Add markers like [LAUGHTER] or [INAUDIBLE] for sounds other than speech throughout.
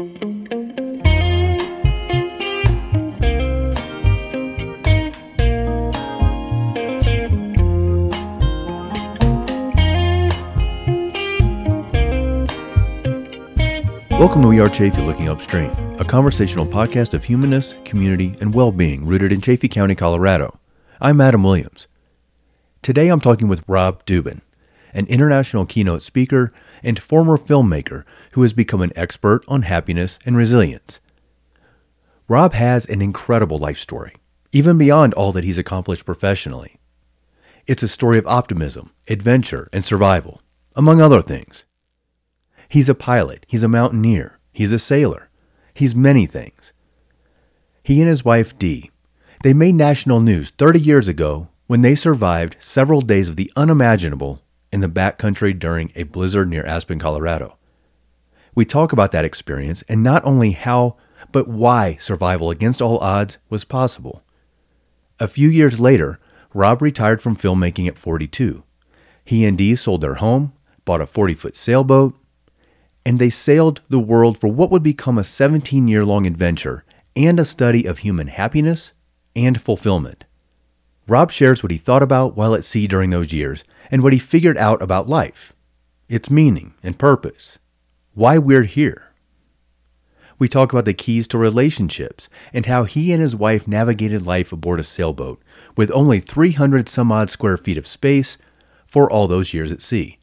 Welcome to We Are Chaffee Looking Upstream, a conversational podcast of humanness, community, and well being rooted in Chaffee County, Colorado. I'm Adam Williams. Today I'm talking with Rob Dubin, an international keynote speaker and former filmmaker who has become an expert on happiness and resilience. Rob has an incredible life story, even beyond all that he's accomplished professionally. It's a story of optimism, adventure, and survival, among other things. He's a pilot, he's a mountaineer, he's a sailor, he's many things. He and his wife Dee, they made national news 30 years ago when they survived several days of the unimaginable in the backcountry during a blizzard near Aspen, Colorado. We talk about that experience and not only how, but why survival against all odds was possible. A few years later, Rob retired from filmmaking at 42. He and Dee sold their home, bought a 40 foot sailboat, and they sailed the world for what would become a 17 year long adventure and a study of human happiness and fulfillment. Rob shares what he thought about while at sea during those years and what he figured out about life, its meaning and purpose, why we're here. We talk about the keys to relationships and how he and his wife navigated life aboard a sailboat with only 300 some odd square feet of space for all those years at sea.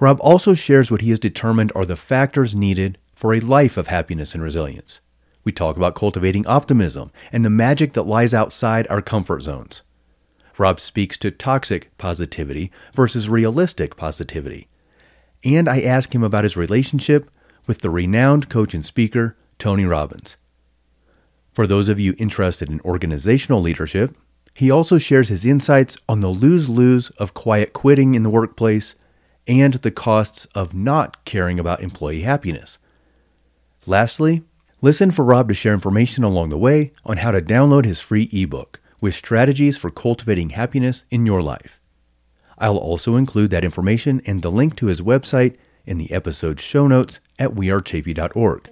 Rob also shares what he has determined are the factors needed for a life of happiness and resilience. We talk about cultivating optimism and the magic that lies outside our comfort zones. Rob speaks to toxic positivity versus realistic positivity. And I ask him about his relationship with the renowned coach and speaker, Tony Robbins. For those of you interested in organizational leadership, he also shares his insights on the lose lose of quiet quitting in the workplace and the costs of not caring about employee happiness. Lastly, listen for Rob to share information along the way on how to download his free ebook with strategies for cultivating happiness in your life. I'll also include that information and the link to his website in the episode's show notes at wearechaffee.org.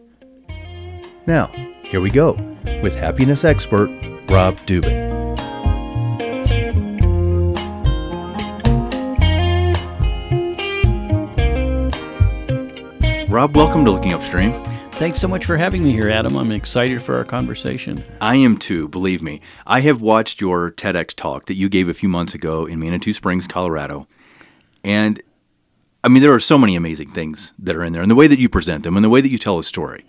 Now, here we go with happiness expert Rob Dubin. Rob, welcome to Looking Upstream. Thanks so much for having me here, Adam. I'm excited for our conversation. I am too, believe me. I have watched your TEDx talk that you gave a few months ago in Manitou Springs, Colorado. And I mean, there are so many amazing things that are in there, and the way that you present them, and the way that you tell a story.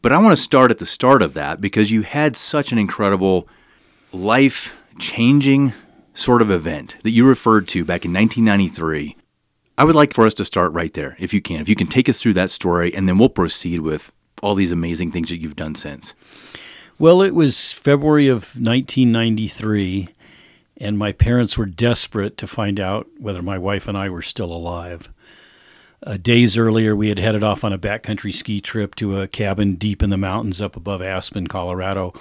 But I want to start at the start of that because you had such an incredible life changing sort of event that you referred to back in 1993 I would like for us to start right there, if you can. If you can take us through that story, and then we'll proceed with all these amazing things that you've done since. Well, it was February of 1993, and my parents were desperate to find out whether my wife and I were still alive. Uh, days earlier, we had headed off on a backcountry ski trip to a cabin deep in the mountains up above Aspen, Colorado.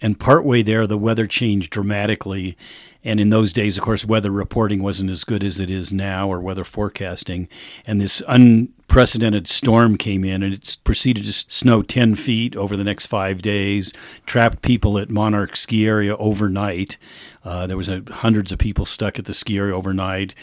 And partway there, the weather changed dramatically, and in those days, of course, weather reporting wasn't as good as it is now, or weather forecasting. And this unprecedented storm came in, and it proceeded to snow 10 feet over the next five days, trapped people at Monarch Ski Area overnight. Uh, there was a, hundreds of people stuck at the ski area overnight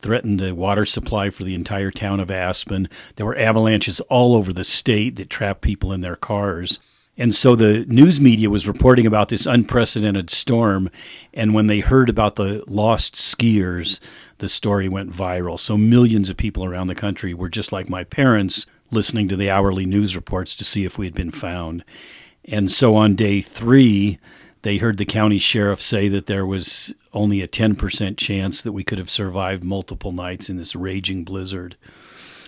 threatened the water supply for the entire town of Aspen. There were avalanches all over the state that trapped people in their cars. And so the news media was reporting about this unprecedented storm. And when they heard about the lost skiers, the story went viral. So millions of people around the country were just like my parents listening to the hourly news reports to see if we had been found. And so on day three, they heard the county sheriff say that there was only a 10% chance that we could have survived multiple nights in this raging blizzard.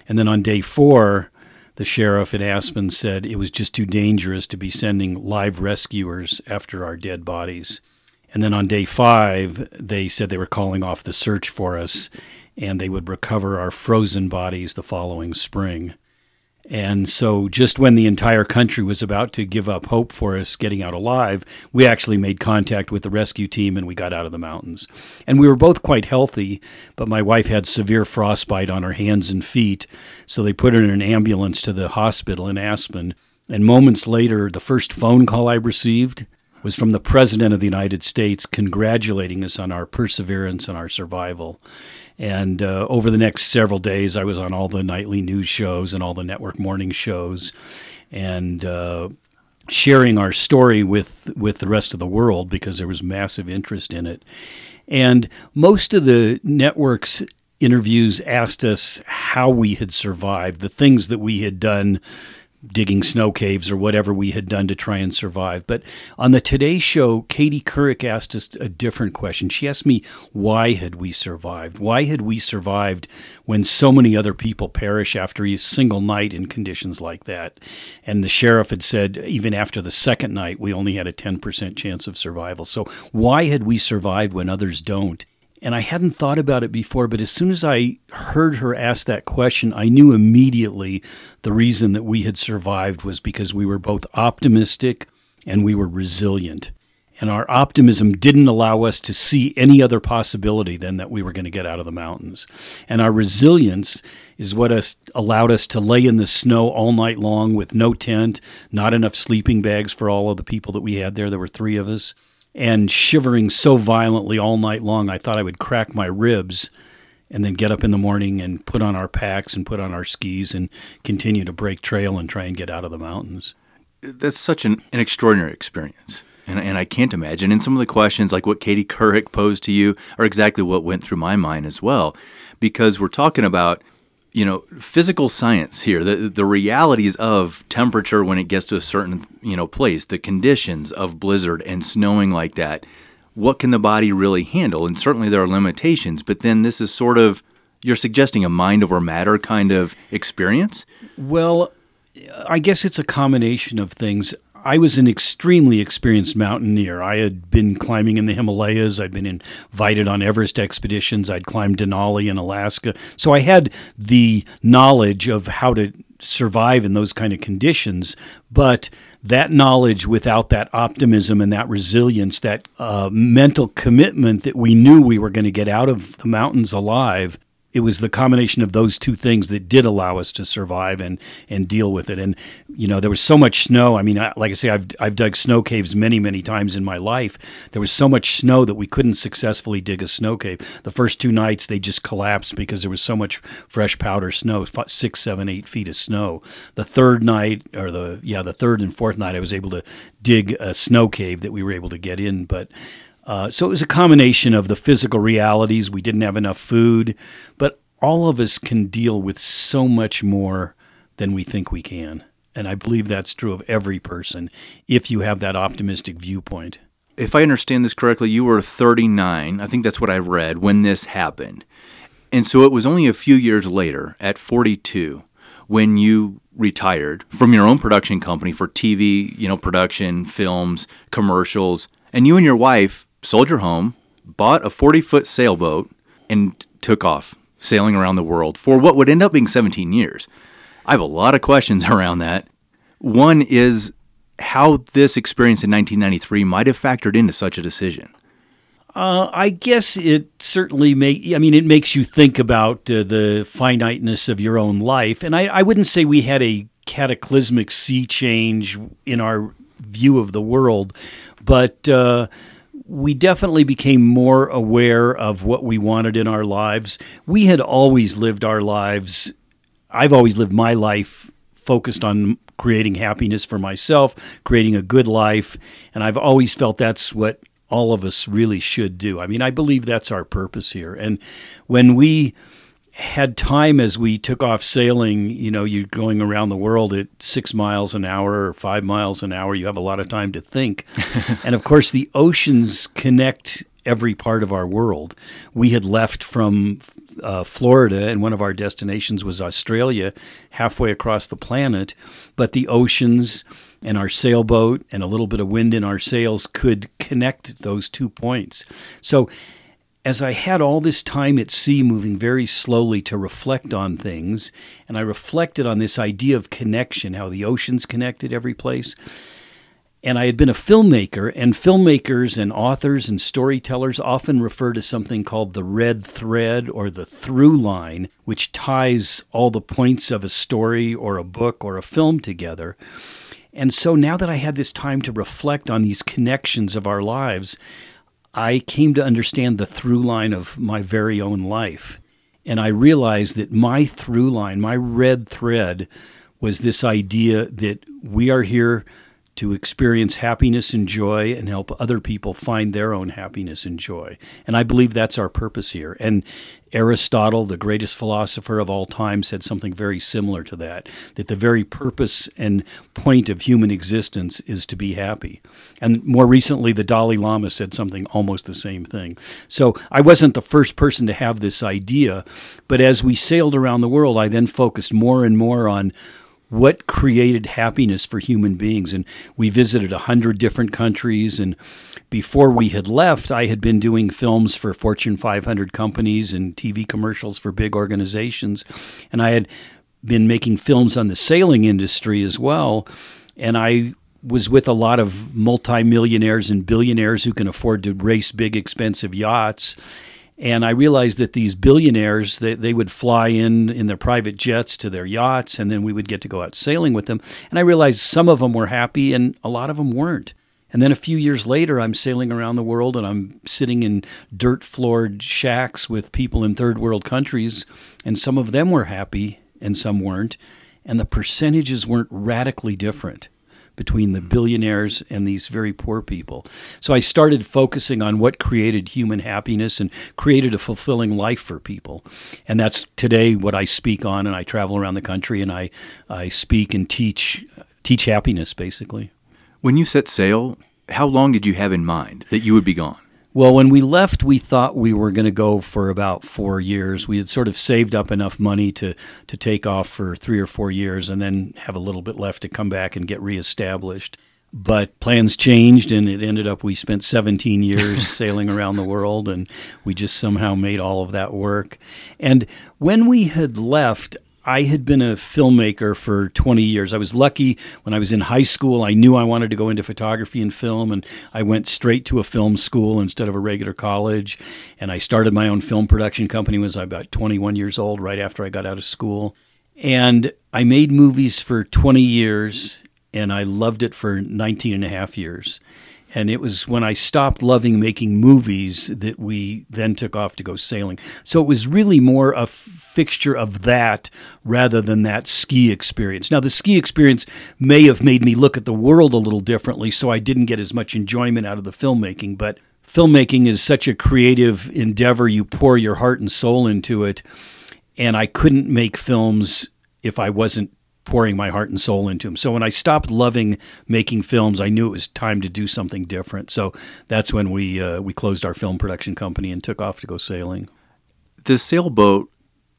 And then on day four, the sheriff in Aspen said it was just too dangerous to be sending live rescuers after our dead bodies. And then on day five, they said they were calling off the search for us and they would recover our frozen bodies the following spring. And so, just when the entire country was about to give up hope for us getting out alive, we actually made contact with the rescue team and we got out of the mountains. And we were both quite healthy, but my wife had severe frostbite on her hands and feet. So, they put her in an ambulance to the hospital in Aspen. And moments later, the first phone call I received was from the President of the United States congratulating us on our perseverance and our survival. And uh, over the next several days, I was on all the nightly news shows and all the network morning shows, and uh, sharing our story with with the rest of the world because there was massive interest in it. And most of the networks interviews asked us how we had survived, the things that we had done digging snow caves or whatever we had done to try and survive. But on the Today Show, Katie Couric asked us a different question. She asked me, why had we survived? Why had we survived when so many other people perish after a single night in conditions like that? And the sheriff had said, even after the second night, we only had a 10% chance of survival. So why had we survived when others don't? And I hadn't thought about it before, but as soon as I heard her ask that question, I knew immediately the reason that we had survived was because we were both optimistic and we were resilient. And our optimism didn't allow us to see any other possibility than that we were going to get out of the mountains. And our resilience is what us, allowed us to lay in the snow all night long with no tent, not enough sleeping bags for all of the people that we had there. There were three of us and shivering so violently all night long, I thought I would crack my ribs and then get up in the morning and put on our packs and put on our skis and continue to break trail and try and get out of the mountains. That's such an, an extraordinary experience. And, and I can't imagine. And some of the questions, like what Katie Couric posed to you, are exactly what went through my mind as well. Because we're talking about you know physical science here the the realities of temperature when it gets to a certain you know place the conditions of blizzard and snowing like that what can the body really handle? And certainly there are limitations but then this is sort of you're suggesting a mind over matter kind of experience? Well i guess it's a combination of things I was an extremely experienced mountaineer. I had been climbing in the Himalayas. I'd been invited on Everest expeditions. I'd climbed Denali in Alaska. So I had the knowledge of how to survive in those kind of conditions. But that knowledge without that optimism and that resilience, that uh, mental commitment that we knew we were going to get out of the mountains alive, it was the combination of those two things that did allow us to survive and and deal with it. And you know, there was so much snow. I mean, I, like I say, I've I've dug snow caves many many times in my life. There was so much snow that we couldn't successfully dig a snow cave. The first two nights they just collapsed because there was so much fresh powder snow, six, seven, eight feet of snow. The third night, or the yeah, the third and fourth night, I was able to dig a snow cave that we were able to get in, but. Uh, so it was a combination of the physical realities. We didn't have enough food, but all of us can deal with so much more than we think we can. And I believe that's true of every person if you have that optimistic viewpoint. If I understand this correctly, you were 39. I think that's what I read when this happened. And so it was only a few years later, at 42, when you retired from your own production company for TV, you know, production, films, commercials, and you and your wife sold your home, bought a 40 foot sailboat, and took off sailing around the world for what would end up being 17 years. I have a lot of questions [LAUGHS] around that. One is how this experience in 1993 might have factored into such a decision. Uh, I guess it certainly make. I mean, it makes you think about uh, the finiteness of your own life, and I, I wouldn't say we had a cataclysmic sea change in our view of the world, but uh, we definitely became more aware of what we wanted in our lives. We had always lived our lives, I've always lived my life focused on creating happiness for myself, creating a good life, and I've always felt that's what all of us really should do. I mean, I believe that's our purpose here. And when we had time as we took off sailing. You know, you're going around the world at six miles an hour or five miles an hour. You have a lot of time to think. [LAUGHS] and of course, the oceans connect every part of our world. We had left from uh, Florida, and one of our destinations was Australia, halfway across the planet. But the oceans and our sailboat and a little bit of wind in our sails could connect those two points. So as I had all this time at sea moving very slowly to reflect on things, and I reflected on this idea of connection, how the oceans connected every place. And I had been a filmmaker, and filmmakers and authors and storytellers often refer to something called the red thread or the through line, which ties all the points of a story or a book or a film together. And so now that I had this time to reflect on these connections of our lives, I came to understand the through line of my very own life. And I realized that my through line, my red thread, was this idea that we are here to experience happiness and joy and help other people find their own happiness and joy. And I believe that's our purpose here. And Aristotle, the greatest philosopher of all time, said something very similar to that that the very purpose and point of human existence is to be happy. And more recently, the Dalai Lama said something almost the same thing. So I wasn't the first person to have this idea, but as we sailed around the world, I then focused more and more on what created happiness for human beings. And we visited a hundred different countries. And before we had left, I had been doing films for Fortune 500 companies and TV commercials for big organizations. And I had been making films on the sailing industry as well. And I was with a lot of multimillionaires and billionaires who can afford to race big, expensive yachts. And I realized that these billionaires, they, they would fly in in their private jets to their yachts, and then we would get to go out sailing with them. And I realized some of them were happy and a lot of them weren't. And then a few years later, I'm sailing around the world and I'm sitting in dirt floored shacks with people in third world countries, and some of them were happy and some weren't. And the percentages weren't radically different between the billionaires and these very poor people. So I started focusing on what created human happiness and created a fulfilling life for people. And that's today what I speak on and I travel around the country and I, I speak and teach teach happiness basically. When you set sail, how long did you have in mind that you would be gone? Well, when we left, we thought we were going to go for about four years. We had sort of saved up enough money to, to take off for three or four years and then have a little bit left to come back and get reestablished. But plans changed, and it ended up we spent 17 years [LAUGHS] sailing around the world, and we just somehow made all of that work. And when we had left, I had been a filmmaker for 20 years. I was lucky when I was in high school. I knew I wanted to go into photography and film, and I went straight to a film school instead of a regular college. And I started my own film production company when I was about 21 years old, right after I got out of school. And I made movies for 20 years, and I loved it for 19 and a half years. And it was when I stopped loving making movies that we then took off to go sailing. So it was really more a fixture of that rather than that ski experience. Now, the ski experience may have made me look at the world a little differently, so I didn't get as much enjoyment out of the filmmaking. But filmmaking is such a creative endeavor, you pour your heart and soul into it. And I couldn't make films if I wasn't pouring my heart and soul into them. So when I stopped loving making films, I knew it was time to do something different. So that's when we uh, we closed our film production company and took off to go sailing. The sailboat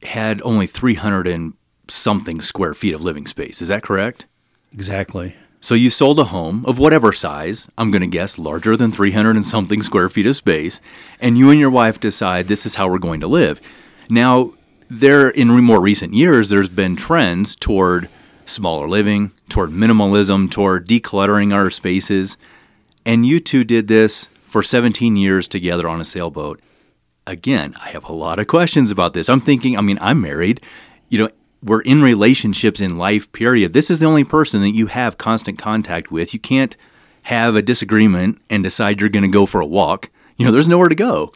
had only 300 and something square feet of living space. Is that correct? Exactly. So you sold a home of whatever size, I'm going to guess larger than 300 and something square feet of space, and you and your wife decide this is how we're going to live. Now, there in more recent years there's been trends toward smaller living, toward minimalism, toward decluttering our spaces. And you two did this for 17 years together on a sailboat. Again, I have a lot of questions about this. I'm thinking, I mean, I'm married. You know, we're in relationships in life, period. This is the only person that you have constant contact with. You can't have a disagreement and decide you're going to go for a walk. You know, there's nowhere to go.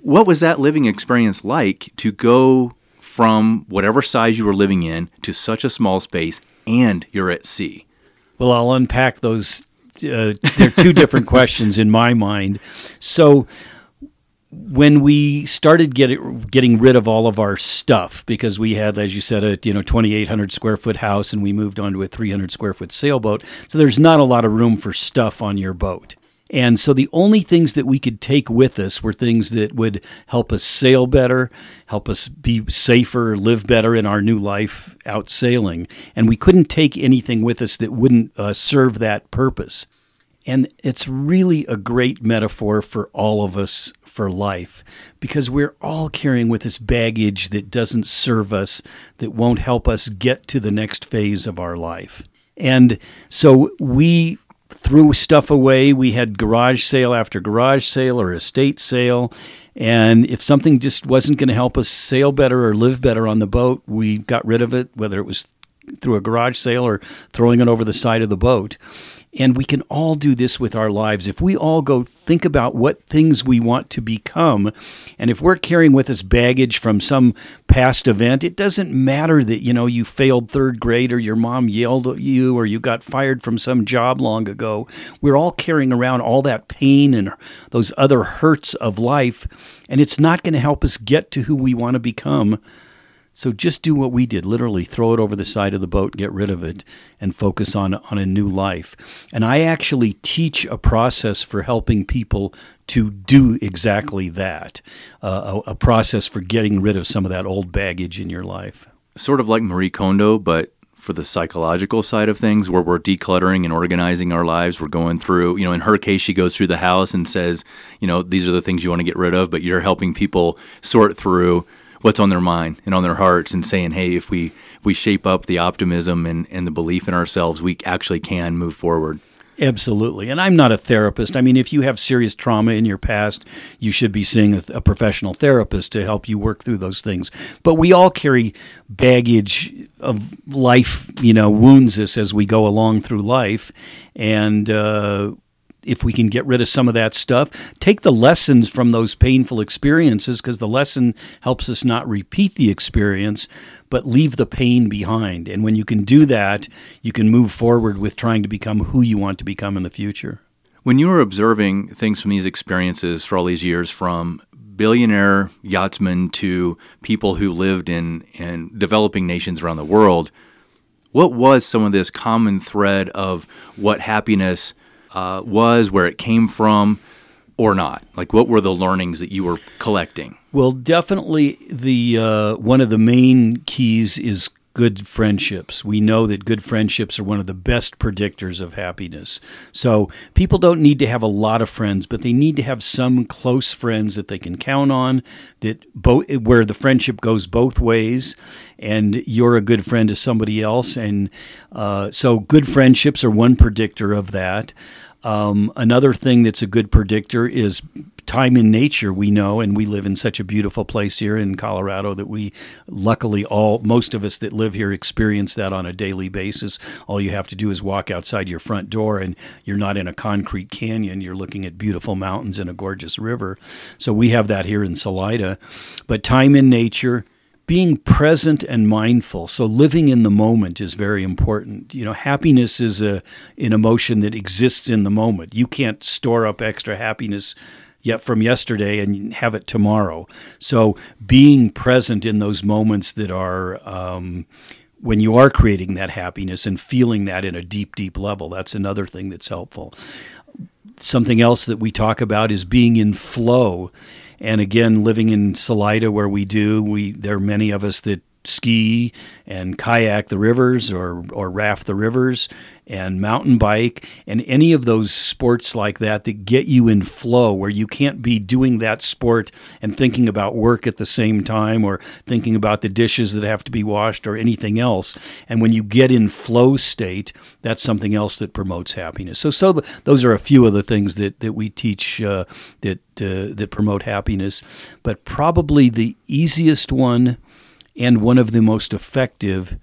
What was that living experience like to go from whatever size you were living in to such a small space and you're at sea? Well, I'll unpack those. Uh, they're two different [LAUGHS] questions in my mind. So, when we started getting getting rid of all of our stuff because we had, as you said, a you know 2,800 square foot house, and we moved onto a 300 square foot sailboat, so there's not a lot of room for stuff on your boat. And so the only things that we could take with us were things that would help us sail better, help us be safer, live better in our new life out sailing. And we couldn't take anything with us that wouldn't uh, serve that purpose. And it's really a great metaphor for all of us for life because we're all carrying with us baggage that doesn't serve us, that won't help us get to the next phase of our life. And so we threw stuff away. We had garage sale after garage sale or estate sale. And if something just wasn't going to help us sail better or live better on the boat, we got rid of it, whether it was through a garage sale or throwing it over the side of the boat. And we can all do this with our lives. If we all go think about what things we want to become, and if we're carrying with us baggage from some past event, it doesn't matter that, you know, you failed third grade or your mom yelled at you or you got fired from some job long ago. We're all carrying around all that pain and those other hurts of life, and it's not going to help us get to who we want to become so just do what we did, literally throw it over the side of the boat, get rid of it, and focus on, on a new life. And I actually teach a process for helping people to do exactly that uh, a, a process for getting rid of some of that old baggage in your life. Sort of like Marie Kondo, but for the psychological side of things where we're decluttering and organizing our lives we're going through you know in her case she goes through the house and says you know these are the things you want to get rid of but you're helping people sort through what's on their mind and on their hearts and saying, hey, if we if we shape up the optimism and, and the belief in ourselves, we actually can move forward. Absolutely. And I'm not a therapist. I mean, if you have serious trauma in your past, you should be seeing a, a, professional therapist to help you work through those things. But we all carry baggage of life, you know, wounds us as we go along through life. And, uh, if we can get rid of some of that stuff, take the lessons from those painful experiences because the lesson helps us not repeat the experience, but leave the pain behind. And when you can do that, you can move forward with trying to become who you want to become in the future. When you were observing things from these experiences for all these years, from billionaire yachtsmen to people who lived in, in developing nations around the world, what was some of this common thread of what happiness uh, was, where it came from, or not? Like, what were the learnings that you were collecting? Well, definitely the uh, one of the main keys is good friendships. We know that good friendships are one of the best predictors of happiness. So people don't need to have a lot of friends, but they need to have some close friends that they can count on. That both where the friendship goes both ways, and you're a good friend to somebody else, and uh, so good friendships are one predictor of that. Um, another thing that's a good predictor is time in nature. We know, and we live in such a beautiful place here in Colorado that we, luckily, all most of us that live here experience that on a daily basis. All you have to do is walk outside your front door, and you're not in a concrete canyon. You're looking at beautiful mountains and a gorgeous river. So we have that here in Salida. But time in nature being present and mindful. So living in the moment is very important. You know happiness is a an emotion that exists in the moment. You can't store up extra happiness yet from yesterday and have it tomorrow. So being present in those moments that are um, when you are creating that happiness and feeling that in a deep deep level that's another thing that's helpful. Something else that we talk about is being in flow and again, living in Salida where we do, we there are many of us that ski and kayak the rivers or, or raft the rivers and mountain bike and any of those sports like that that get you in flow where you can't be doing that sport and thinking about work at the same time or thinking about the dishes that have to be washed or anything else. And when you get in flow state that's something else that promotes happiness. So so the, those are a few of the things that that we teach uh, that uh, that promote happiness. But probably the easiest one and one of the most effective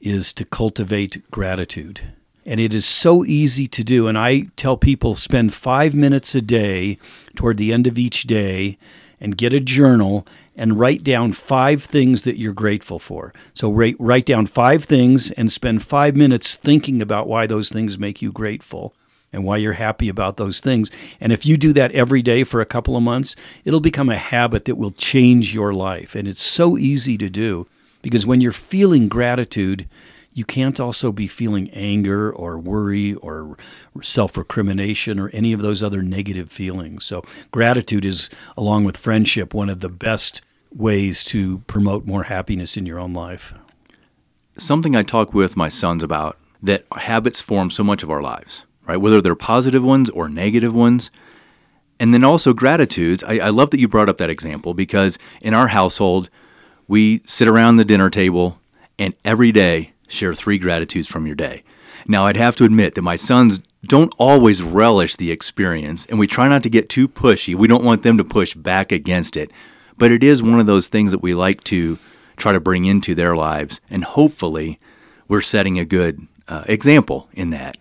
is to cultivate gratitude. And it is so easy to do. And I tell people spend five minutes a day toward the end of each day and get a journal and write down five things that you're grateful for. So write, write down five things and spend five minutes thinking about why those things make you grateful and why you're happy about those things. And if you do that every day for a couple of months, it'll become a habit that will change your life. And it's so easy to do because when you're feeling gratitude, you can't also be feeling anger or worry or self recrimination or any of those other negative feelings. So, gratitude is, along with friendship, one of the best ways to promote more happiness in your own life. Something I talk with my sons about that habits form so much of our lives right? Whether they're positive ones or negative ones. And then also gratitudes. I, I love that you brought up that example because in our household, we sit around the dinner table and every day share three gratitudes from your day. Now, I'd have to admit that my sons don't always relish the experience, and we try not to get too pushy. We don't want them to push back against it. But it is one of those things that we like to try to bring into their lives, and hopefully, we're setting a good uh, example in that.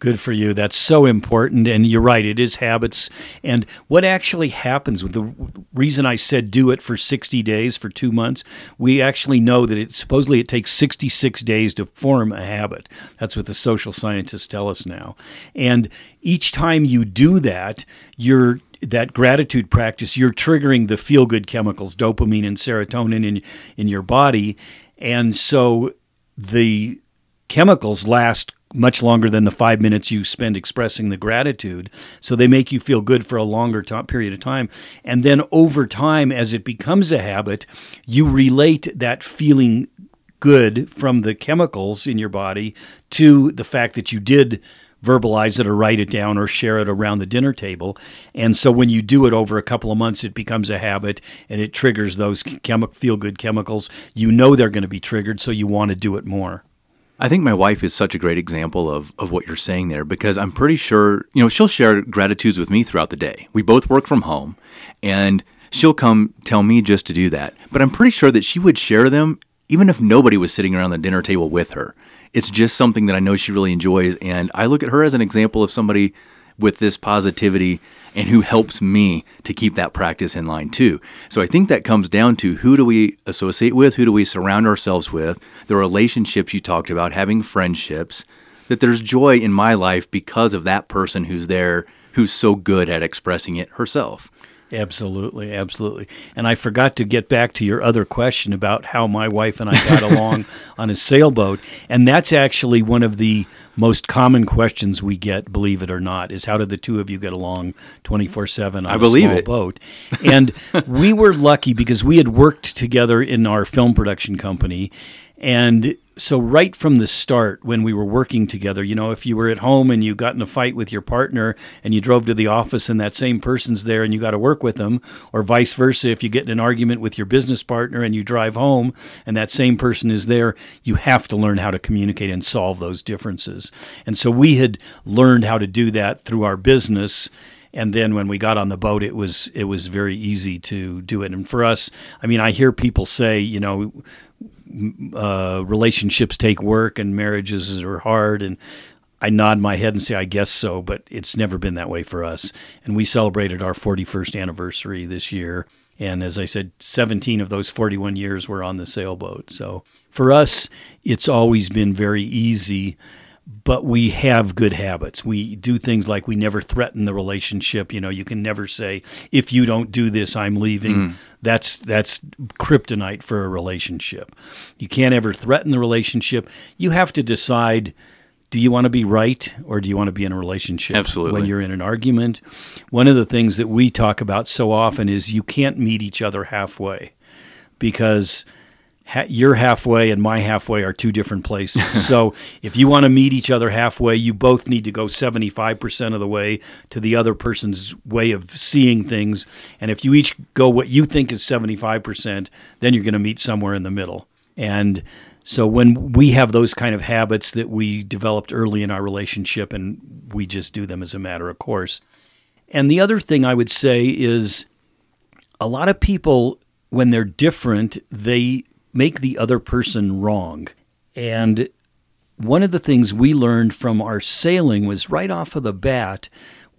Good for you. That's so important. And you're right, it is habits. And what actually happens with the reason I said do it for 60 days, for two months, we actually know that it supposedly it takes 66 days to form a habit. That's what the social scientists tell us now. And each time you do that, you're that gratitude practice, you're triggering the feel good chemicals, dopamine and serotonin in in your body. And so the chemicals last much longer than the five minutes you spend expressing the gratitude. So they make you feel good for a longer t- period of time. And then over time, as it becomes a habit, you relate that feeling good from the chemicals in your body to the fact that you did verbalize it or write it down or share it around the dinner table. And so when you do it over a couple of months, it becomes a habit and it triggers those chemi- feel good chemicals. You know they're going to be triggered, so you want to do it more. I think my wife is such a great example of, of what you're saying there because I'm pretty sure, you know, she'll share gratitudes with me throughout the day. We both work from home and she'll come tell me just to do that. But I'm pretty sure that she would share them even if nobody was sitting around the dinner table with her. It's just something that I know she really enjoys. And I look at her as an example of somebody with this positivity and who helps me to keep that practice in line too. So I think that comes down to who do we associate with, who do we surround ourselves with, the relationships you talked about, having friendships, that there's joy in my life because of that person who's there who's so good at expressing it herself. Absolutely, absolutely. And I forgot to get back to your other question about how my wife and I got along [LAUGHS] on a sailboat. And that's actually one of the most common questions we get, believe it or not, is how did the two of you get along 24 7 on I a believe small it. boat? [LAUGHS] And we were lucky because we had worked together in our film production company. And so right from the start when we were working together you know if you were at home and you got in a fight with your partner and you drove to the office and that same person's there and you got to work with them or vice versa if you get in an argument with your business partner and you drive home and that same person is there you have to learn how to communicate and solve those differences. And so we had learned how to do that through our business and then when we got on the boat it was it was very easy to do it. And for us i mean i hear people say you know uh, relationships take work and marriages are hard and I nod my head and say, I guess so, but it's never been that way for us. And we celebrated our 41st anniversary this year. And as I said, 17 of those 41 years were on the sailboat. So for us, it's always been very easy but we have good habits. We do things like we never threaten the relationship. You know, you can never say, if you don't do this, I'm leaving. Mm. That's that's kryptonite for a relationship. You can't ever threaten the relationship. You have to decide do you want to be right or do you want to be in a relationship? Absolutely. When you're in an argument, one of the things that we talk about so often is you can't meet each other halfway because – ha- your halfway and my halfway are two different places. [LAUGHS] so if you want to meet each other halfway, you both need to go 75% of the way to the other person's way of seeing things. And if you each go what you think is 75%, then you're going to meet somewhere in the middle. And so when we have those kind of habits that we developed early in our relationship and we just do them as a matter of course. And the other thing I would say is a lot of people when they're different, they make the other person wrong. And one of the things we learned from our sailing was right off of the bat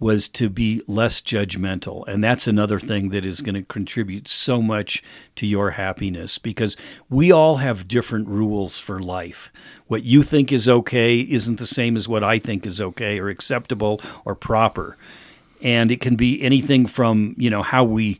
was to be less judgmental. And that's another thing that is going to contribute so much to your happiness because we all have different rules for life. What you think is okay isn't the same as what I think is okay or acceptable or proper. And it can be anything from, you know, how we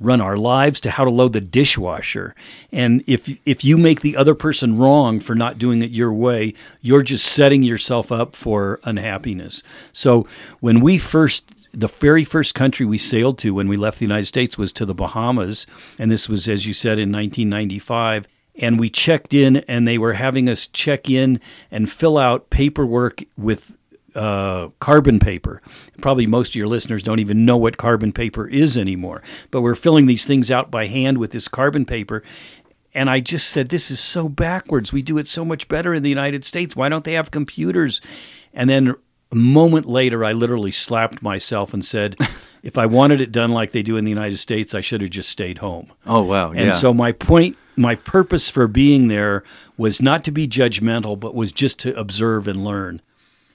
run our lives to how to load the dishwasher. And if if you make the other person wrong for not doing it your way, you're just setting yourself up for unhappiness. So when we first the very first country we sailed to when we left the United States was to the Bahamas, and this was as you said in 1995 and we checked in and they were having us check in and fill out paperwork with uh, carbon paper. Probably most of your listeners don't even know what carbon paper is anymore. But we're filling these things out by hand with this carbon paper. And I just said, this is so backwards. We do it so much better in the United States. Why don't they have computers? And then a moment later, I literally slapped myself and said, [LAUGHS] if I wanted it done like they do in the United States, I should have just stayed home. Oh, wow. And so my point, my purpose for being there was not to be judgmental, but was just to observe and learn.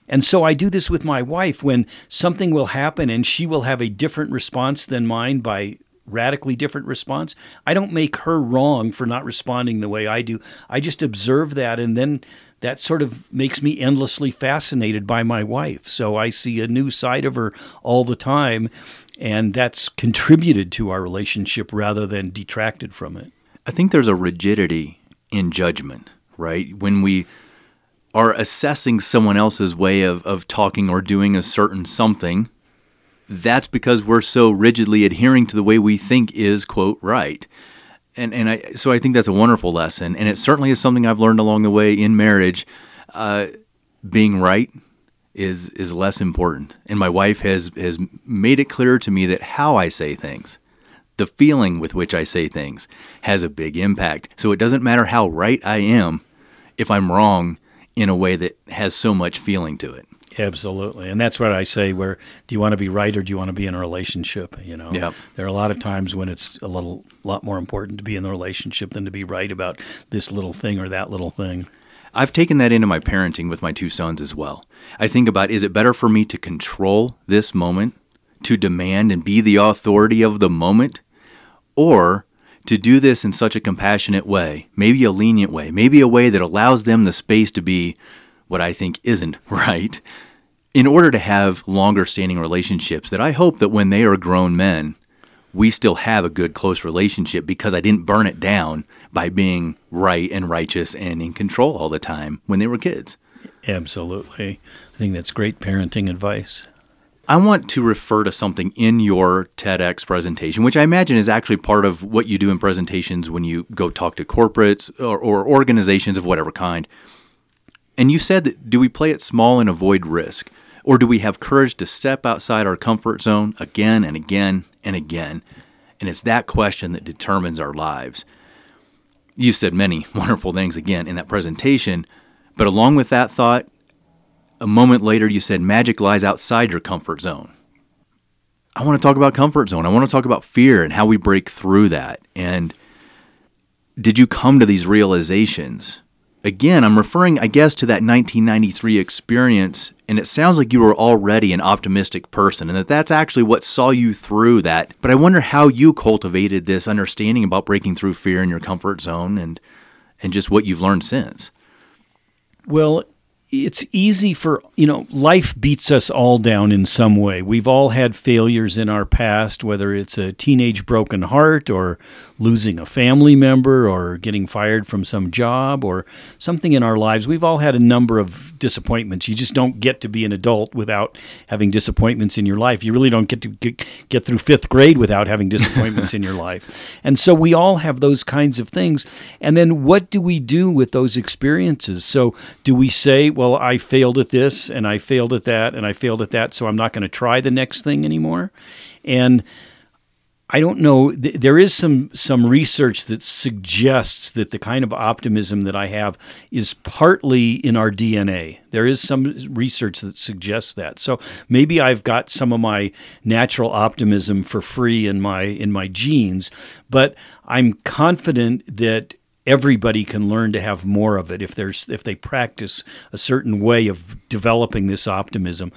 And so I do this with my wife when something will happen and she will have a different response than mine by radically different response. I don't make her wrong for not responding the way I do. I just observe that and then that sort of makes me endlessly fascinated by my wife. So I see a new side of her all the time and that's contributed to our relationship rather than detracted from it. I think there's a rigidity in judgment, right? When we are assessing someone else's way of, of talking or doing a certain something, that's because we're so rigidly adhering to the way we think is, quote, right. And, and I, so I think that's a wonderful lesson. And it certainly is something I've learned along the way in marriage. Uh, being right is, is less important. And my wife has, has made it clear to me that how I say things, the feeling with which I say things, has a big impact. So it doesn't matter how right I am if I'm wrong in a way that has so much feeling to it. Absolutely. And that's what I say where do you want to be right or do you want to be in a relationship, you know? Yep. There are a lot of times when it's a little lot more important to be in the relationship than to be right about this little thing or that little thing. I've taken that into my parenting with my two sons as well. I think about is it better for me to control this moment, to demand and be the authority of the moment, or to do this in such a compassionate way, maybe a lenient way, maybe a way that allows them the space to be what I think isn't [LAUGHS] right, in order to have longer standing relationships that I hope that when they are grown men, we still have a good close relationship because I didn't burn it down by being right and righteous and in control all the time when they were kids. Absolutely. I think that's great parenting advice. I want to refer to something in your TEDx presentation, which I imagine is actually part of what you do in presentations when you go talk to corporates or, or organizations of whatever kind. And you said that do we play it small and avoid risk? Or do we have courage to step outside our comfort zone again and again and again? And it's that question that determines our lives. You said many [LAUGHS] wonderful things again in that presentation, but along with that thought, a moment later you said magic lies outside your comfort zone. I want to talk about comfort zone. I want to talk about fear and how we break through that. And did you come to these realizations again, I'm referring, I guess, to that 1993 experience, and it sounds like you were already an optimistic person, and that that's actually what saw you through that. But I wonder how you cultivated this understanding about breaking through fear in your comfort zone, and and just what you've learned since. Well, it's easy for, you know, life beats us all down in some way. We've all had failures in our past, whether it's a teenage broken heart or losing a family member or getting fired from some job or something in our lives. We've all had a number of disappointments. You just don't get to be an adult without having disappointments in your life. You really don't get to get, get through fifth grade without having [LAUGHS] disappointments in your life. And so we all have those kinds of things. And then what do we do with those experiences? So do we say, well, well, I failed at this and I failed at that and I failed at that, so I'm not going to try the next thing anymore. And I don't know. There is some some research that suggests that the kind of optimism that I have is partly in our DNA. There is some research that suggests that. So maybe I've got some of my natural optimism for free in my in my genes, but I'm confident that everybody can learn to have more of it if there's if they practice a certain way of developing this optimism.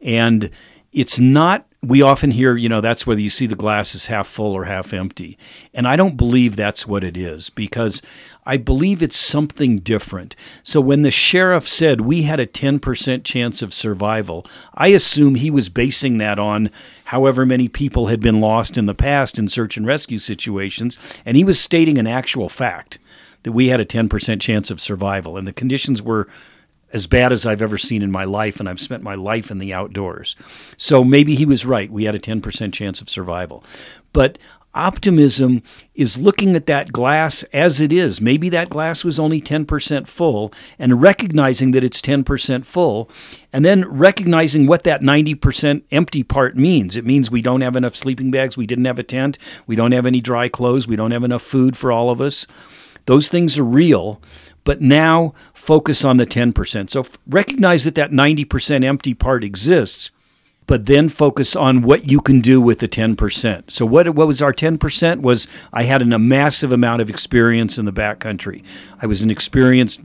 And it's not we often hear you know that's whether you see the glass is half full or half empty. And i don't believe that's what it is because i believe it's something different. So when the sheriff said we had a 10% chance of survival i assume he was basing that on however many people had been lost in the past in search and rescue situations and he was stating an actual fact that we had a 10% chance of survival. And the conditions were as bad as I've ever seen in my life, and I've spent my life in the outdoors. So maybe he was right. We had a 10% chance of survival. But optimism is looking at that glass as it is. Maybe that glass was only 10% full and recognizing that it's 10% full and then recognizing what that 90% empty part means. It means we don't have enough sleeping bags, we didn't have a tent, we don't have any dry clothes, we don't have enough food for all of us. Those things are real, but now focus on the 10%. So recognize that that 90% empty part exists but then focus on what you can do with the 10%. So what what was our 10% was I had an, a massive amount of experience in the backcountry. I was an experienced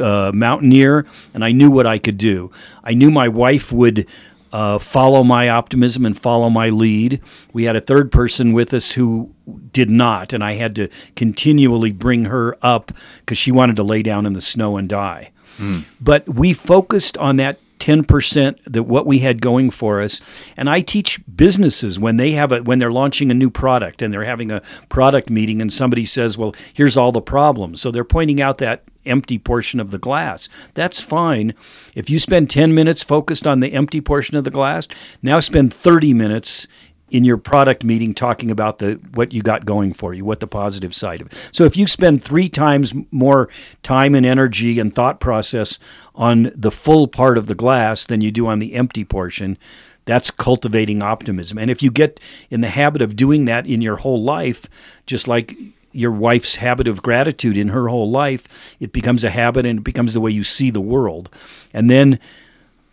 uh, mountaineer and I knew what I could do. I knew my wife would uh, follow my optimism and follow my lead. We had a third person with us who did not, and I had to continually bring her up because she wanted to lay down in the snow and die. Mm. But we focused on that 10% that what we had going for us. And i teach businesses when they have a when they're launching a new product and they're having a product meeting and somebody says well here's all the problems. So they're pointing out that empty portion of the glass. That's fine. If you spend 10 minutes focused on the empty portion of the glass now spend 30 minutes in your product meeting talking about the what you got going for you, what the positive side of it. So if you spend three times more time and energy and thought process on the full part of the glass than you do on the empty portion, that's cultivating optimism. And if you get in the habit of doing that in your whole life, just like your wife's habit of gratitude in her whole life, it becomes a habit and it becomes the way you see the world. And then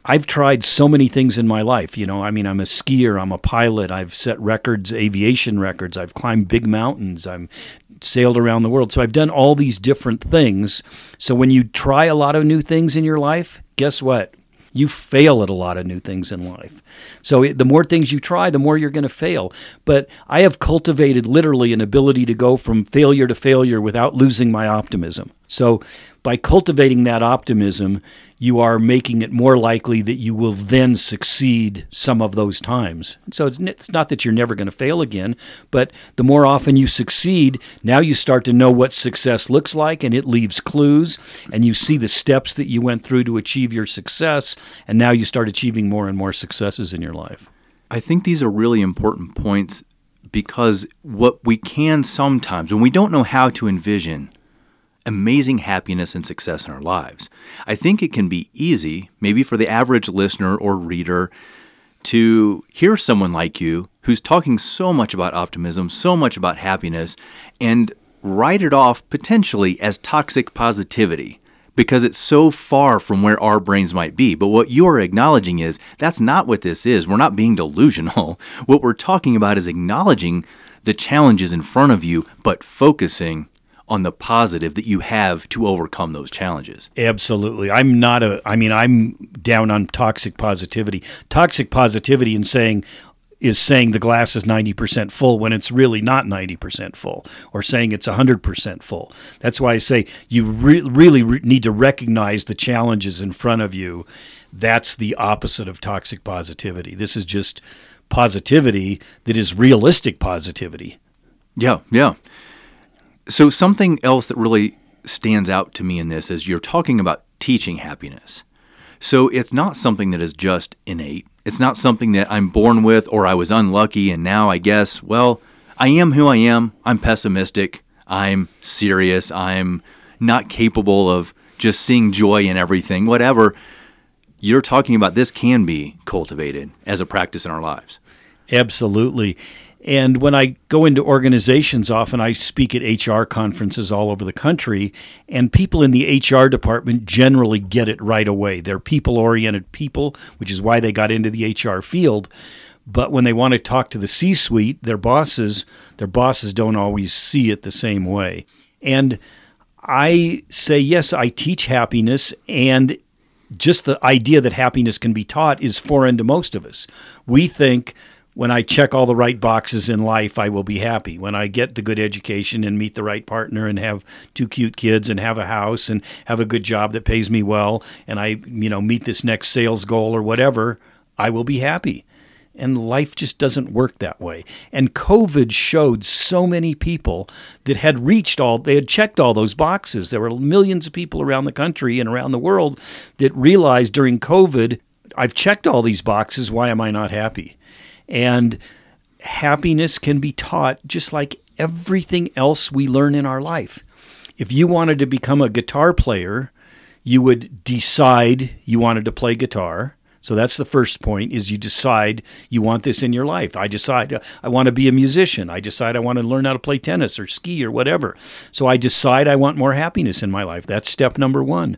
I've tried so many things in my life. You know, I mean, I'm a skier, I'm a pilot, I've set records, aviation records, I've climbed big mountains, I'm sailed around the world. So I've done all these different things. So when you try a lot of new things in your life, guess what? You fail at a lot of new things in life. So the more things you try, the more you're going to fail. But I have cultivated literally an ability to go from failure to failure without losing my optimism. So by cultivating that optimism, you are making it more likely that you will then succeed some of those times. So it's not that you're never going to fail again, but the more often you succeed, now you start to know what success looks like and it leaves clues and you see the steps that you went through to achieve your success and now you start achieving more and more successes in your life. I think these are really important points because what we can sometimes when we don't know how to envision amazing happiness and success in our lives. I think it can be easy, maybe for the average listener or reader, to hear someone like you who's talking so much about optimism, so much about happiness, and write it off potentially as toxic positivity because it's so far from where our brains might be. But what you're acknowledging is that's not what this is. We're not being delusional. [LAUGHS] What we're talking about is acknowledging the challenges in front of you, but focusing on the positive that you have to overcome those challenges. Absolutely. I'm not a I mean I'm down on toxic positivity. Toxic positivity in saying is saying the glass is 90% full when it's really not 90% full or saying it's 100% full. That's why I say you re- really re- need to recognize the challenges in front of you. That's the opposite of toxic positivity. This is just positivity that is realistic positivity. Yeah, yeah. So, something else that really stands out to me in this is you're talking about teaching happiness. So, it's not something that is just innate. It's not something that I'm born with or I was unlucky and now I guess, well, I am who I am. I'm pessimistic. I'm serious. I'm not capable of just seeing joy in everything, whatever. You're talking about this can be cultivated as a practice in our lives. Absolutely. And when I go into organizations, often I speak at HR conferences all over the country, and people in the HR department generally get it right away. They're people oriented people, which is why they got into the HR field. But when they want to talk to the C suite, their bosses, their bosses don't always see it the same way. And I say, yes, I teach happiness, and just the idea that happiness can be taught is foreign to most of us. We think when I check all the right boxes in life, I will be happy. When I get the good education and meet the right partner and have two cute kids and have a house and have a good job that pays me well and I, you know, meet this next sales goal or whatever, I will be happy. And life just doesn't work that way. And COVID showed so many people that had reached all, they had checked all those boxes. There were millions of people around the country and around the world that realized during COVID, I've checked all these boxes. Why am I not happy? And happiness can be taught just like everything else we learn in our life. If you wanted to become a guitar player, you would decide you wanted to play guitar. So that's the first point is you decide you want this in your life. I decide uh, I want to be a musician. I decide I want to learn how to play tennis or ski or whatever. So I decide I want more happiness in my life. That's step number 1.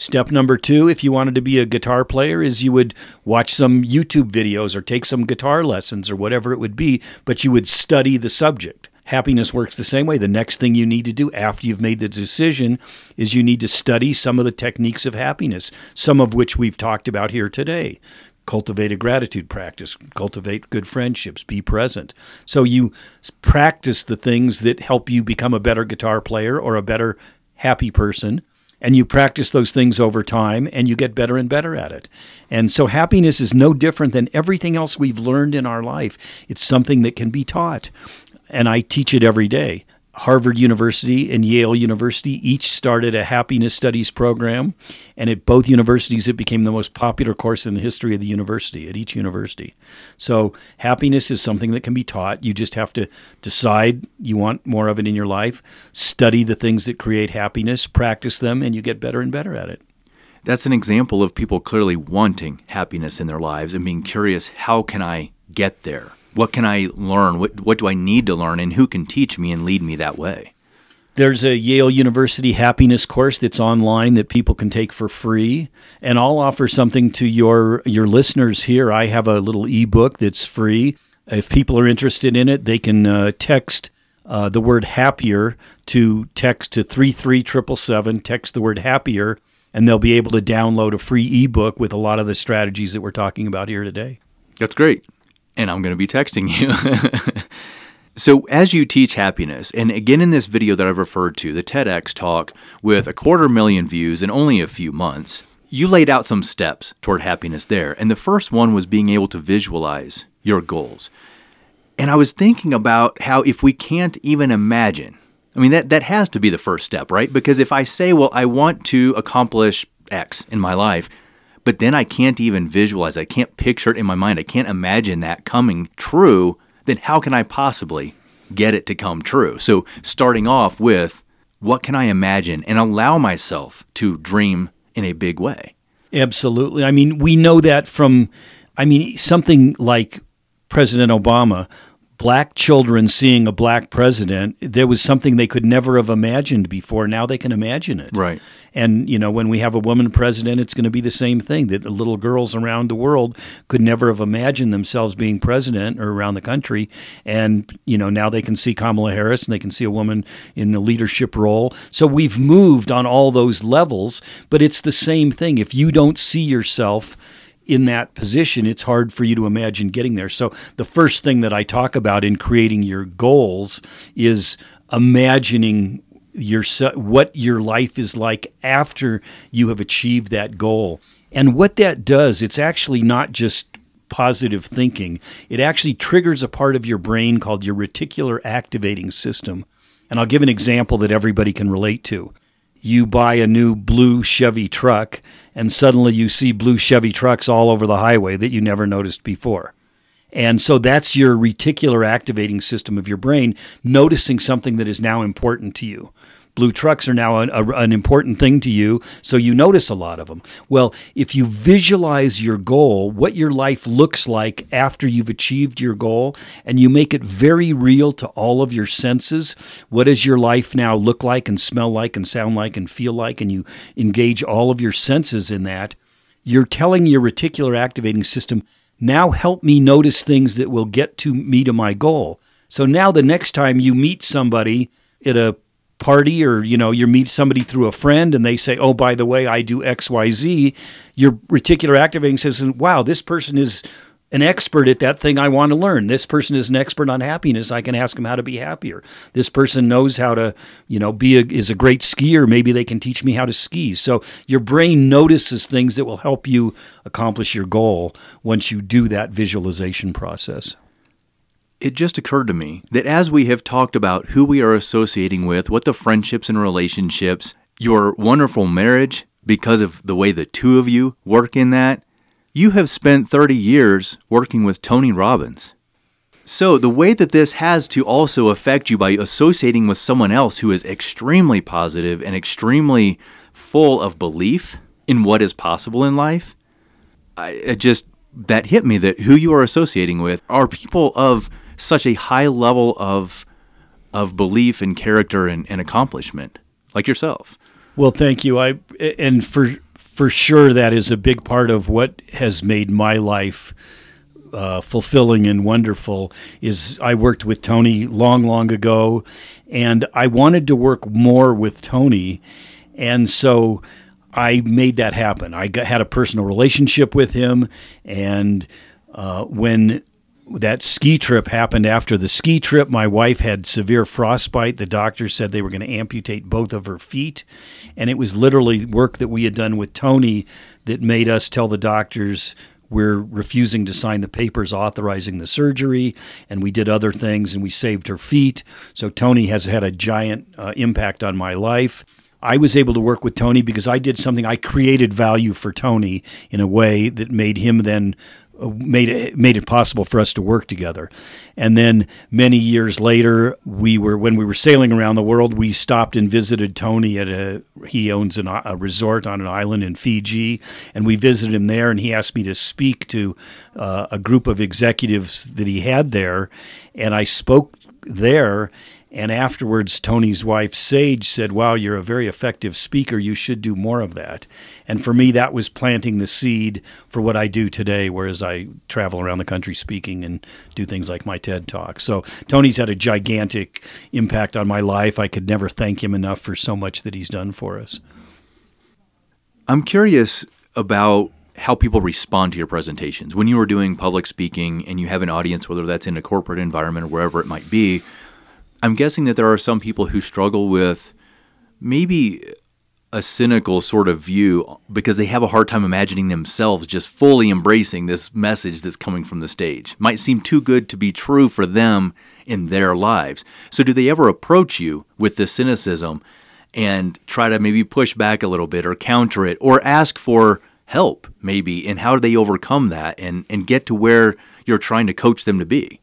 Step number two, if you wanted to be a guitar player, is you would watch some YouTube videos or take some guitar lessons or whatever it would be, but you would study the subject. Happiness works the same way. The next thing you need to do after you've made the decision is you need to study some of the techniques of happiness, some of which we've talked about here today. Cultivate a gratitude practice, cultivate good friendships, be present. So you practice the things that help you become a better guitar player or a better happy person and you practice those things over time and you get better and better at it. And so happiness is no different than everything else we've learned in our life. It's something that can be taught. And I teach it every day. Harvard University and Yale University each started a happiness studies program. And at both universities, it became the most popular course in the history of the university, at each university. So, happiness is something that can be taught. You just have to decide you want more of it in your life, study the things that create happiness, practice them, and you get better and better at it. That's an example of people clearly wanting happiness in their lives and being curious how can I get there? What can I learn? What, what do I need to learn? And who can teach me and lead me that way? There's a Yale University happiness course that's online that people can take for free. And I'll offer something to your, your listeners here. I have a little ebook that's free. If people are interested in it, they can uh, text uh, the word happier to text to 33777, text the word happier, and they'll be able to download a free ebook with a lot of the strategies that we're talking about here today. That's great and I'm going to be texting you. [LAUGHS] so, as you teach happiness, and again in this video that I've referred to, the TEDx talk with a quarter million views in only a few months, you laid out some steps toward happiness there. And the first one was being able to visualize your goals. And I was thinking about how if we can't even imagine, I mean, that, that has to be the first step, right? Because if I say, well, I want to accomplish X in my life, but then I can't even visualize, I can't picture it in my mind, I can't imagine that coming true, then how can I possibly get it to come true? So, starting off with what can I imagine and allow myself to dream in a big way? Absolutely. I mean, we know that from, I mean, something like President Obama black children seeing a black president, there was something they could never have imagined before. Now they can imagine it. Right. And, you know, when we have a woman president, it's going to be the same thing that little girls around the world could never have imagined themselves being president or around the country. And, you know, now they can see Kamala Harris and they can see a woman in a leadership role. So we've moved on all those levels, but it's the same thing. If you don't see yourself, in that position, it's hard for you to imagine getting there. So, the first thing that I talk about in creating your goals is imagining your what your life is like after you have achieved that goal. And what that does, it's actually not just positive thinking. It actually triggers a part of your brain called your reticular activating system. And I'll give an example that everybody can relate to you buy a new blue Chevy truck and suddenly you see blue Chevy trucks all over the highway that you never noticed before. And so that's your reticular activating system of your brain noticing something that is now important to you blue trucks are now an, a, an important thing to you, so you notice a lot of them. Well, if you visualize your goal, what your life looks like after you've achieved your goal, and you make it very real to all of your senses, what does your life now look like and smell like and sound like and feel like, and you engage all of your senses in that, you're telling your reticular activating system, now help me notice things that will get to me to my goal. So now the next time you meet somebody at a party or you know you meet somebody through a friend and they say oh by the way i do xyz your reticular activating says wow this person is an expert at that thing i want to learn. This person is an expert on happiness. I can ask them how to be happier. This person knows how to you know be a, is a great skier. Maybe they can teach me how to ski. So your brain notices things that will help you accomplish your goal once you do that visualization process it just occurred to me that as we have talked about who we are associating with, what the friendships and relationships, your wonderful marriage, because of the way the two of you work in that, you have spent 30 years working with Tony Robbins. So, the way that this has to also affect you by associating with someone else who is extremely positive and extremely full of belief in what is possible in life, I, just that hit me that who you are associating with are people of such a high level of of belief and character and, and accomplishment, like yourself. Well, thank you. I and for for sure that is a big part of what has made my life uh, fulfilling and wonderful is I worked with Tony long, long ago, and I wanted to work more with Tony, and so I made that happen. I got, had a personal relationship with him, and uh, when that ski trip happened after the ski trip. My wife had severe frostbite. The doctor said they were going to amputate both of her feet. And it was literally work that we had done with Tony that made us tell the doctors we're refusing to sign the papers authorizing the surgery, and we did other things, and we saved her feet. So Tony has had a giant uh, impact on my life. I was able to work with Tony because I did something. I created value for Tony in a way that made him then made it made it possible for us to work together. And then many years later, we were when we were sailing around the world, we stopped and visited Tony at a he owns an, a resort on an island in Fiji, and we visited him there. And he asked me to speak to uh, a group of executives that he had there, and I spoke there and afterwards, Tony's wife, Sage, said, Wow, you're a very effective speaker. You should do more of that. And for me, that was planting the seed for what I do today, whereas I travel around the country speaking and do things like my TED Talk. So Tony's had a gigantic impact on my life. I could never thank him enough for so much that he's done for us. I'm curious about how people respond to your presentations. When you are doing public speaking and you have an audience, whether that's in a corporate environment or wherever it might be, I'm guessing that there are some people who struggle with maybe a cynical sort of view because they have a hard time imagining themselves just fully embracing this message that's coming from the stage. Might seem too good to be true for them in their lives. So, do they ever approach you with this cynicism and try to maybe push back a little bit or counter it or ask for help, maybe? And how do they overcome that and, and get to where you're trying to coach them to be?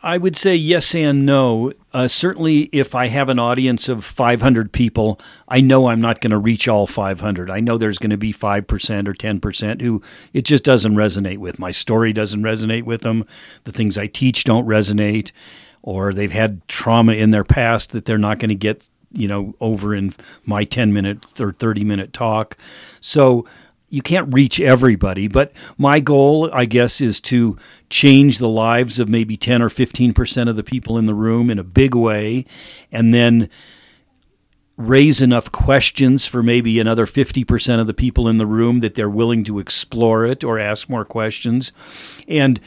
I would say yes and no. Uh, certainly, if I have an audience of 500 people, I know I'm not going to reach all 500. I know there's going to be 5% or 10% who it just doesn't resonate with. My story doesn't resonate with them. The things I teach don't resonate, or they've had trauma in their past that they're not going to get you know over in my 10 minute or 30 minute talk so you can't reach everybody, but my goal, I guess, is to change the lives of maybe 10 or 15% of the people in the room in a big way, and then raise enough questions for maybe another 50% of the people in the room that they're willing to explore it or ask more questions. And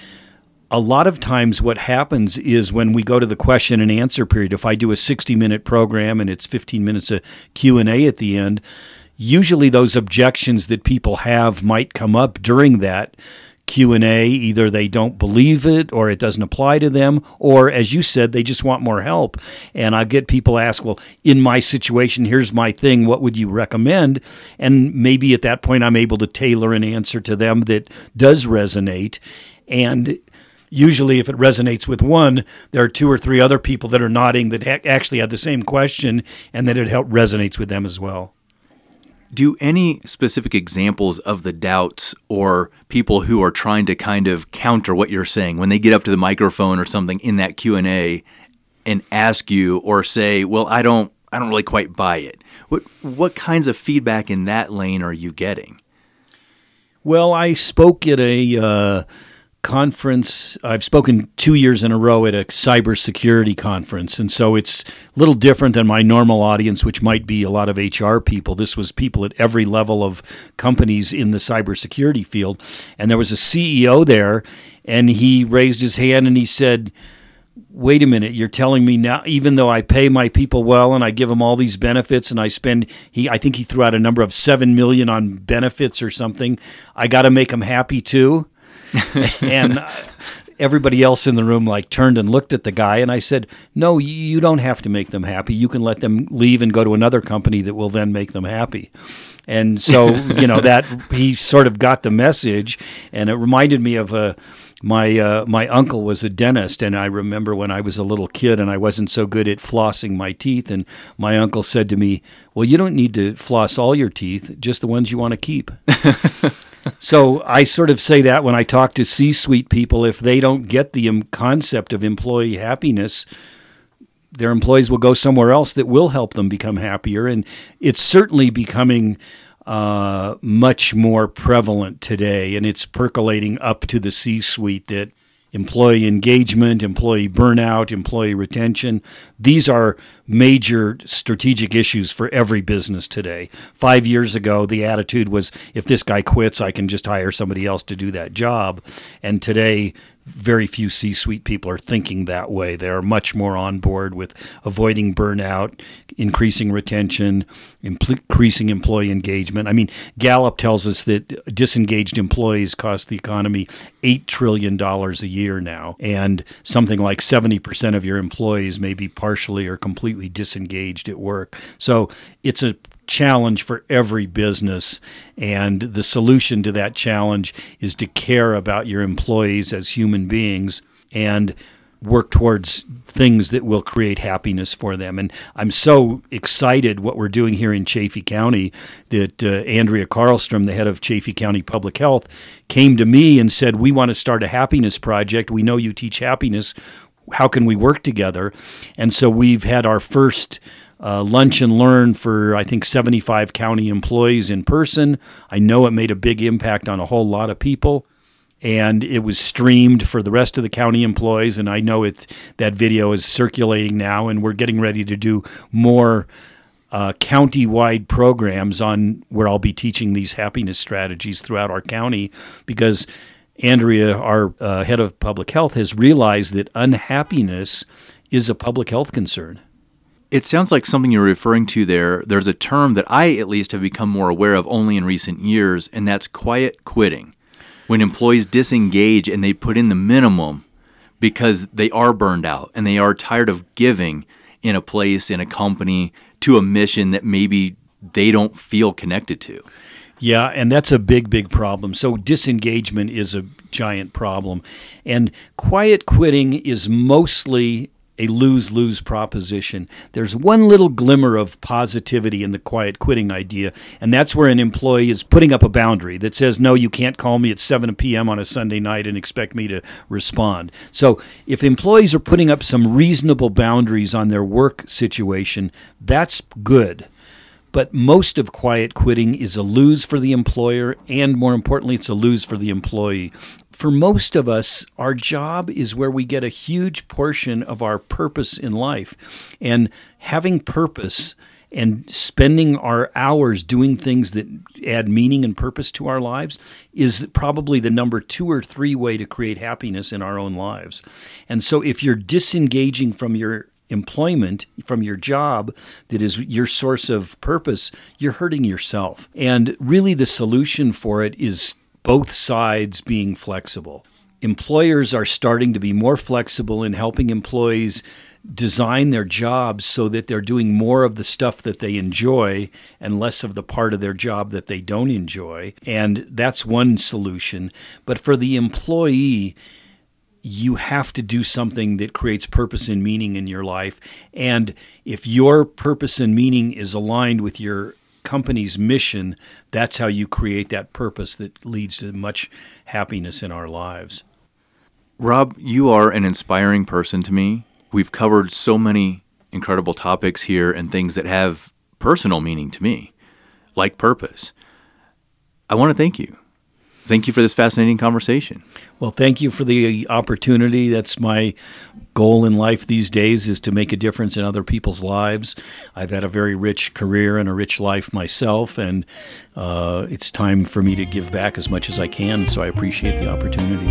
a lot of times what happens is when we go to the question and answer period if i do a 60 minute program and it's 15 minutes of q&a at the end usually those objections that people have might come up during that q&a either they don't believe it or it doesn't apply to them or as you said they just want more help. And i get people ask well in my situation here's my thing what would you recommend? And maybe at that point i'm able to tailor an answer to them that does resonate. And usually if it resonates with one there are two or three other people that are nodding that actually had the same question and that it help resonates with them as well do any specific examples of the doubts or people who are trying to kind of counter what you're saying when they get up to the microphone or something in that Q&A and ask you or say, "Well, I don't I don't really quite buy it." What what kinds of feedback in that lane are you getting? Well, I spoke at a uh, conference. I've spoken two years in a row at a cybersecurity conference, and so it's a little different than my normal audience, which might be a lot of HR people. This was people at every level of companies in the cybersecurity field, and there was a CEO there, and he raised his hand and he said. Wait a minute, you're telling me now even though I pay my people well and I give them all these benefits and I spend he I think he threw out a number of 7 million on benefits or something, I got to make them happy too? [LAUGHS] and everybody else in the room like turned and looked at the guy and I said, "No, you don't have to make them happy. You can let them leave and go to another company that will then make them happy." And so, [LAUGHS] you know, that he sort of got the message and it reminded me of a My uh, my uncle was a dentist, and I remember when I was a little kid and I wasn't so good at flossing my teeth, and my uncle said to me, "Well, you don't need to floss all your teeth, just the ones you want to keep." [LAUGHS] so I sort of say that when I talk to C-suite people, if they don't get the concept of employee happiness, their employees will go somewhere else that will help them become happier, and it's certainly becoming uh, much more prevalent today, and it's percolating up to the C suite that employee engagement, employee burnout, employee retention. These are major strategic issues for every business today. Five years ago, the attitude was if this guy quits, I can just hire somebody else to do that job. And today, very few C suite people are thinking that way. They are much more on board with avoiding burnout, increasing retention, increasing employee engagement. I mean, Gallup tells us that disengaged employees cost the economy $8 trillion a year now, and something like 70% of your employees may be partially or completely disengaged at work. So it's a challenge for every business. And the solution to that challenge is to care about your employees as human beings and work towards things that will create happiness for them. And I'm so excited what we're doing here in Chaffee County that uh, Andrea Carlstrom, the head of Chaffee County Public Health, came to me and said, We want to start a happiness project. We know you teach happiness. How can we work together? And so we've had our first uh, lunch and learn for I think 75 county employees in person. I know it made a big impact on a whole lot of people, and it was streamed for the rest of the county employees. And I know it that video is circulating now, and we're getting ready to do more. Uh, county-wide programs on where I'll be teaching these happiness strategies throughout our county because Andrea, our uh, head of public health, has realized that unhappiness is a public health concern. It sounds like something you're referring to there. There's a term that I, at least, have become more aware of only in recent years, and that's quiet quitting. When employees disengage and they put in the minimum because they are burned out and they are tired of giving in a place, in a company, to a mission that maybe they don't feel connected to. Yeah, and that's a big, big problem. So disengagement is a giant problem. And quiet quitting is mostly a lose lose proposition. There's one little glimmer of positivity in the quiet quitting idea, and that's where an employee is putting up a boundary that says, No, you can't call me at 7 p.m. on a Sunday night and expect me to respond. So if employees are putting up some reasonable boundaries on their work situation, that's good. But most of quiet quitting is a lose for the employer, and more importantly, it's a lose for the employee for most of us, our job is where we get a huge portion of our purpose in life. And having purpose and spending our hours doing things that add meaning and purpose to our lives is probably the number two or three way to create happiness in our own lives. And so if you're disengaging from your employment from your job that is your source of purpose, you're hurting yourself. And really, the solution for it is both sides being flexible. Employers are starting to be more flexible in helping employees design their jobs so that they're doing more of the stuff that they enjoy and less of the part of their job that they don't enjoy. And that's one solution. But for the employee, you have to do something that creates purpose and meaning in your life. And if your purpose and meaning is aligned with your company's mission, that's how you create that purpose that leads to much happiness in our lives. Rob, you are an inspiring person to me. We've covered so many incredible topics here and things that have personal meaning to me, like purpose. I want to thank you thank you for this fascinating conversation. Well, thank you for the opportunity. That's my goal in life these days is to make a difference in other people's lives. I've had a very rich career and a rich life myself, and uh, it's time for me to give back as much as I can. So I appreciate the opportunity.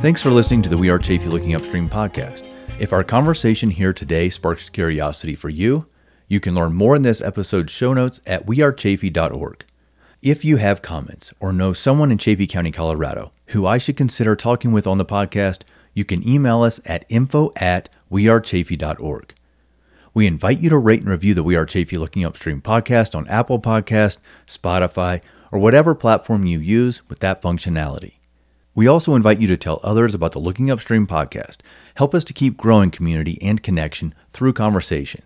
Thanks for listening to the We Are Chaffee Looking Upstream podcast. If our conversation here today sparks curiosity for you, you can learn more in this episode's show notes at wearechaffee.org. If you have comments or know someone in Chaffee County, Colorado, who I should consider talking with on the podcast, you can email us at info at wearechaffee.org. We invite you to rate and review the We Are Chaffee Looking Upstream podcast on Apple Podcast, Spotify, or whatever platform you use with that functionality. We also invite you to tell others about the Looking Upstream podcast. Help us to keep growing community and connection through conversation.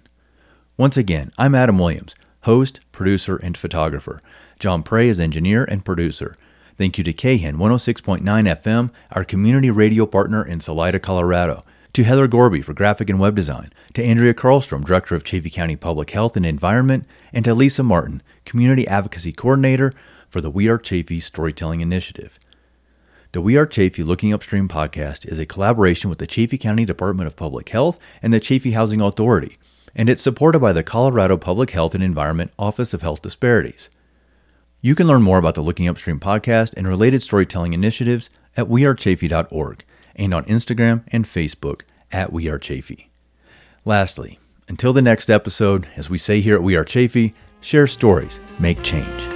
Once again, I'm Adam Williams, host, producer, and photographer. Jon Pray is engineer and producer. Thank you to KHEN 106.9 FM, our community radio partner in Salida, Colorado to Heather Gorby for graphic and web design, to Andrea Carlstrom, Director of Chaffee County Public Health and Environment, and to Lisa Martin, Community Advocacy Coordinator for the We Are Chaffee Storytelling Initiative. The We Are Chaffee Looking Upstream podcast is a collaboration with the Chaffee County Department of Public Health and the Chaffee Housing Authority, and it's supported by the Colorado Public Health and Environment Office of Health Disparities. You can learn more about the Looking Upstream podcast and related storytelling initiatives at wearechaffee.org and on Instagram and Facebook at We Are Chaffee. Lastly, until the next episode, as we say here at We Are Chaffee, share stories, make change.